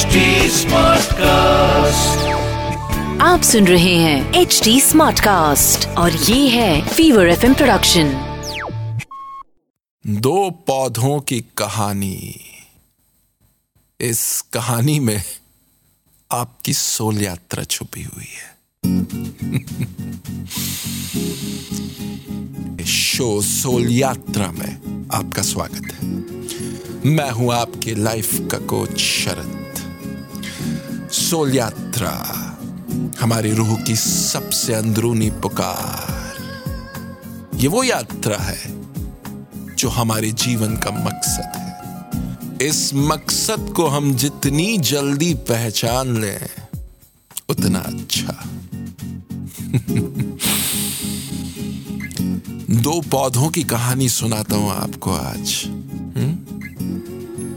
HD cast आप सुन रहे हैं एच डी स्मार्ट कास्ट और ये है फीवर एफ़ प्रोडक्शन दो पौधों की कहानी। इस कहानी में आपकी सोल यात्रा छुपी हुई है। इस शो सोल यात्रा में आपका स्वागत है। मैं हूँ आपके लाइफ का कोच शरद। सोल यात्रा, हमारी रूह की सबसे अंदरूनी पुकार। ये वो यात्रा है जो हमारे जीवन का मकसद है। इस मकसद को हम जितनी जल्दी पहचान लें, उतना अच्छा। दो पौधों की कहानी सुनाता हूँ आपको आज। हम्म?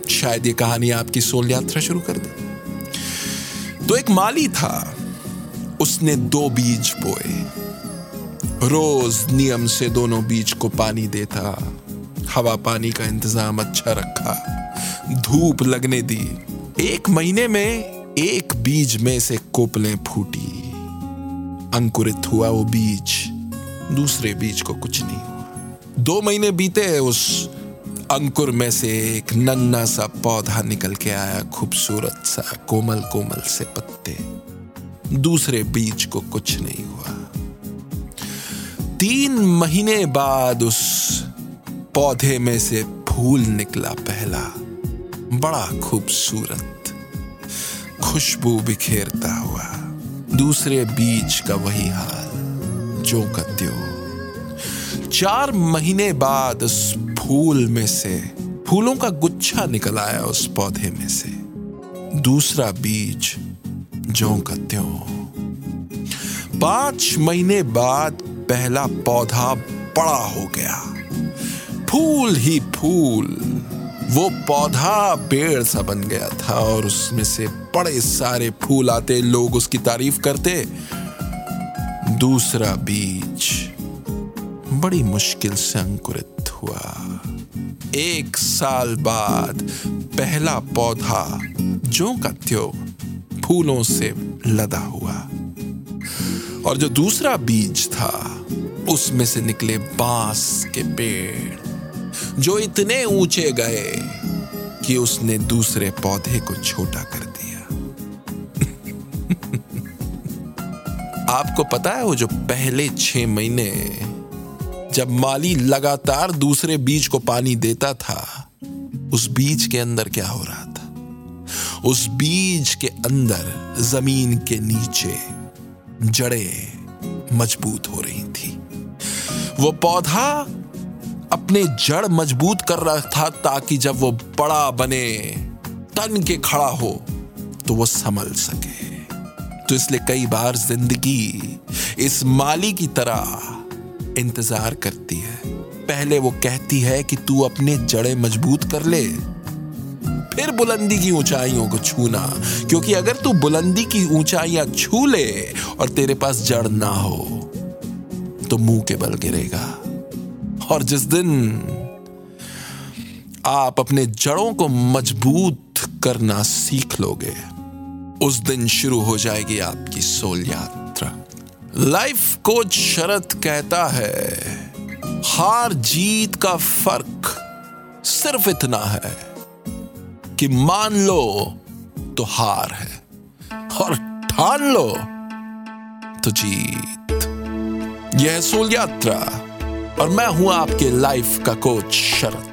शायद ये कहानी आपकी सोल यात्रा शुरू कर दे। तो एक माली था। उसने दो बीज बोए। रोज नियम से दोनों बीज को पानी देता। हवा पानी का इंतज़ाम अच्छा रखा। धूप लगने दी। एक महीने में एक बीज में से कोपलें फूटी। अंकुरित हुआ वो बीज। दूसरे बीज को कुछ नहीं हुआ। दो महीने बीते, उस अंकुर में से एक नन्ना सा पौधा निकल के आया खूबसूरत सा, कोमल कोमल से पत्ते। दूसरे बीज को कुछ नहीं हुआ। तीन महीने बाद उस पौधे में से फूल निकला पहला, बड़ा खूबसूरत, खुशबू बिखेरता हुआ। दूसरे बीज का वही हाल जो का त्यों। चार महीने बाद उस फूल में से, फूलों का गुच्छा निकल आया उस पौधे में से। दूसरा बीज, जो का त्यों। पाँच महीने बाद पहला पौधा बड़ा हो गया। फूल ही फूल, वो पौधा पेड़ सा बन गया था और उसमें से बड़े सारे फूल आते, लोग उसकी तारीफ़ करते। दूसरा बीज, बड़ी मुश्किल से अंकुरित हुआ। एक साल बाद पहला पौधा जो का त्यो फूलों से लदा हुआ। और जो दूसरा बीज था, उसमें से निकले बाँस के पेड़, जो इतने ऊँचे गए कि उसने दूसरे पौधे को छोटा कर दिया। आपको पता है वो जो पहले छह महीने जब माली लगातार दूसरे बीज को पानी देता था, उस बीज के अंदर क्या हो रहा था? उस बीज के अंदर ज़मीन के नीचे जड़ें मज़बूत हो रही थी। वो पौधा अपने जड़ मज़बूत कर रहा था ताकि जब वो बड़ा बने, तन के खड़ा हो तो वो संभल सके। तो इसलिए कई बार ज़िंदगी इस माली की तरह इंतज़ार करती है। पहले वो कहती है कि तू अपने जड़ें मज़बूत कर ले। फिर बुलंदी की ऊंचाइयों को छूना, क्योंकि अगर तू बुलंदी की ऊंचाइयाँ छू ले और तेरे पास जड़ ना हो तो मुँह के बल गिरेगा। और जिस दिन आप अपने जड़ों को मज़बूत करना सीख लोगे, उस दिन शुरू हो जाएगी आपकी सोल यात्रा। लाइफ कोच शरत कहता है, हार जीत का फ़र्क सिर्फ़ इतना है कि मान लो तो हार है और ठान लो तो जीत। यह सोल यात्रा और मैं हूँ आपके लाइफ का कोच शरद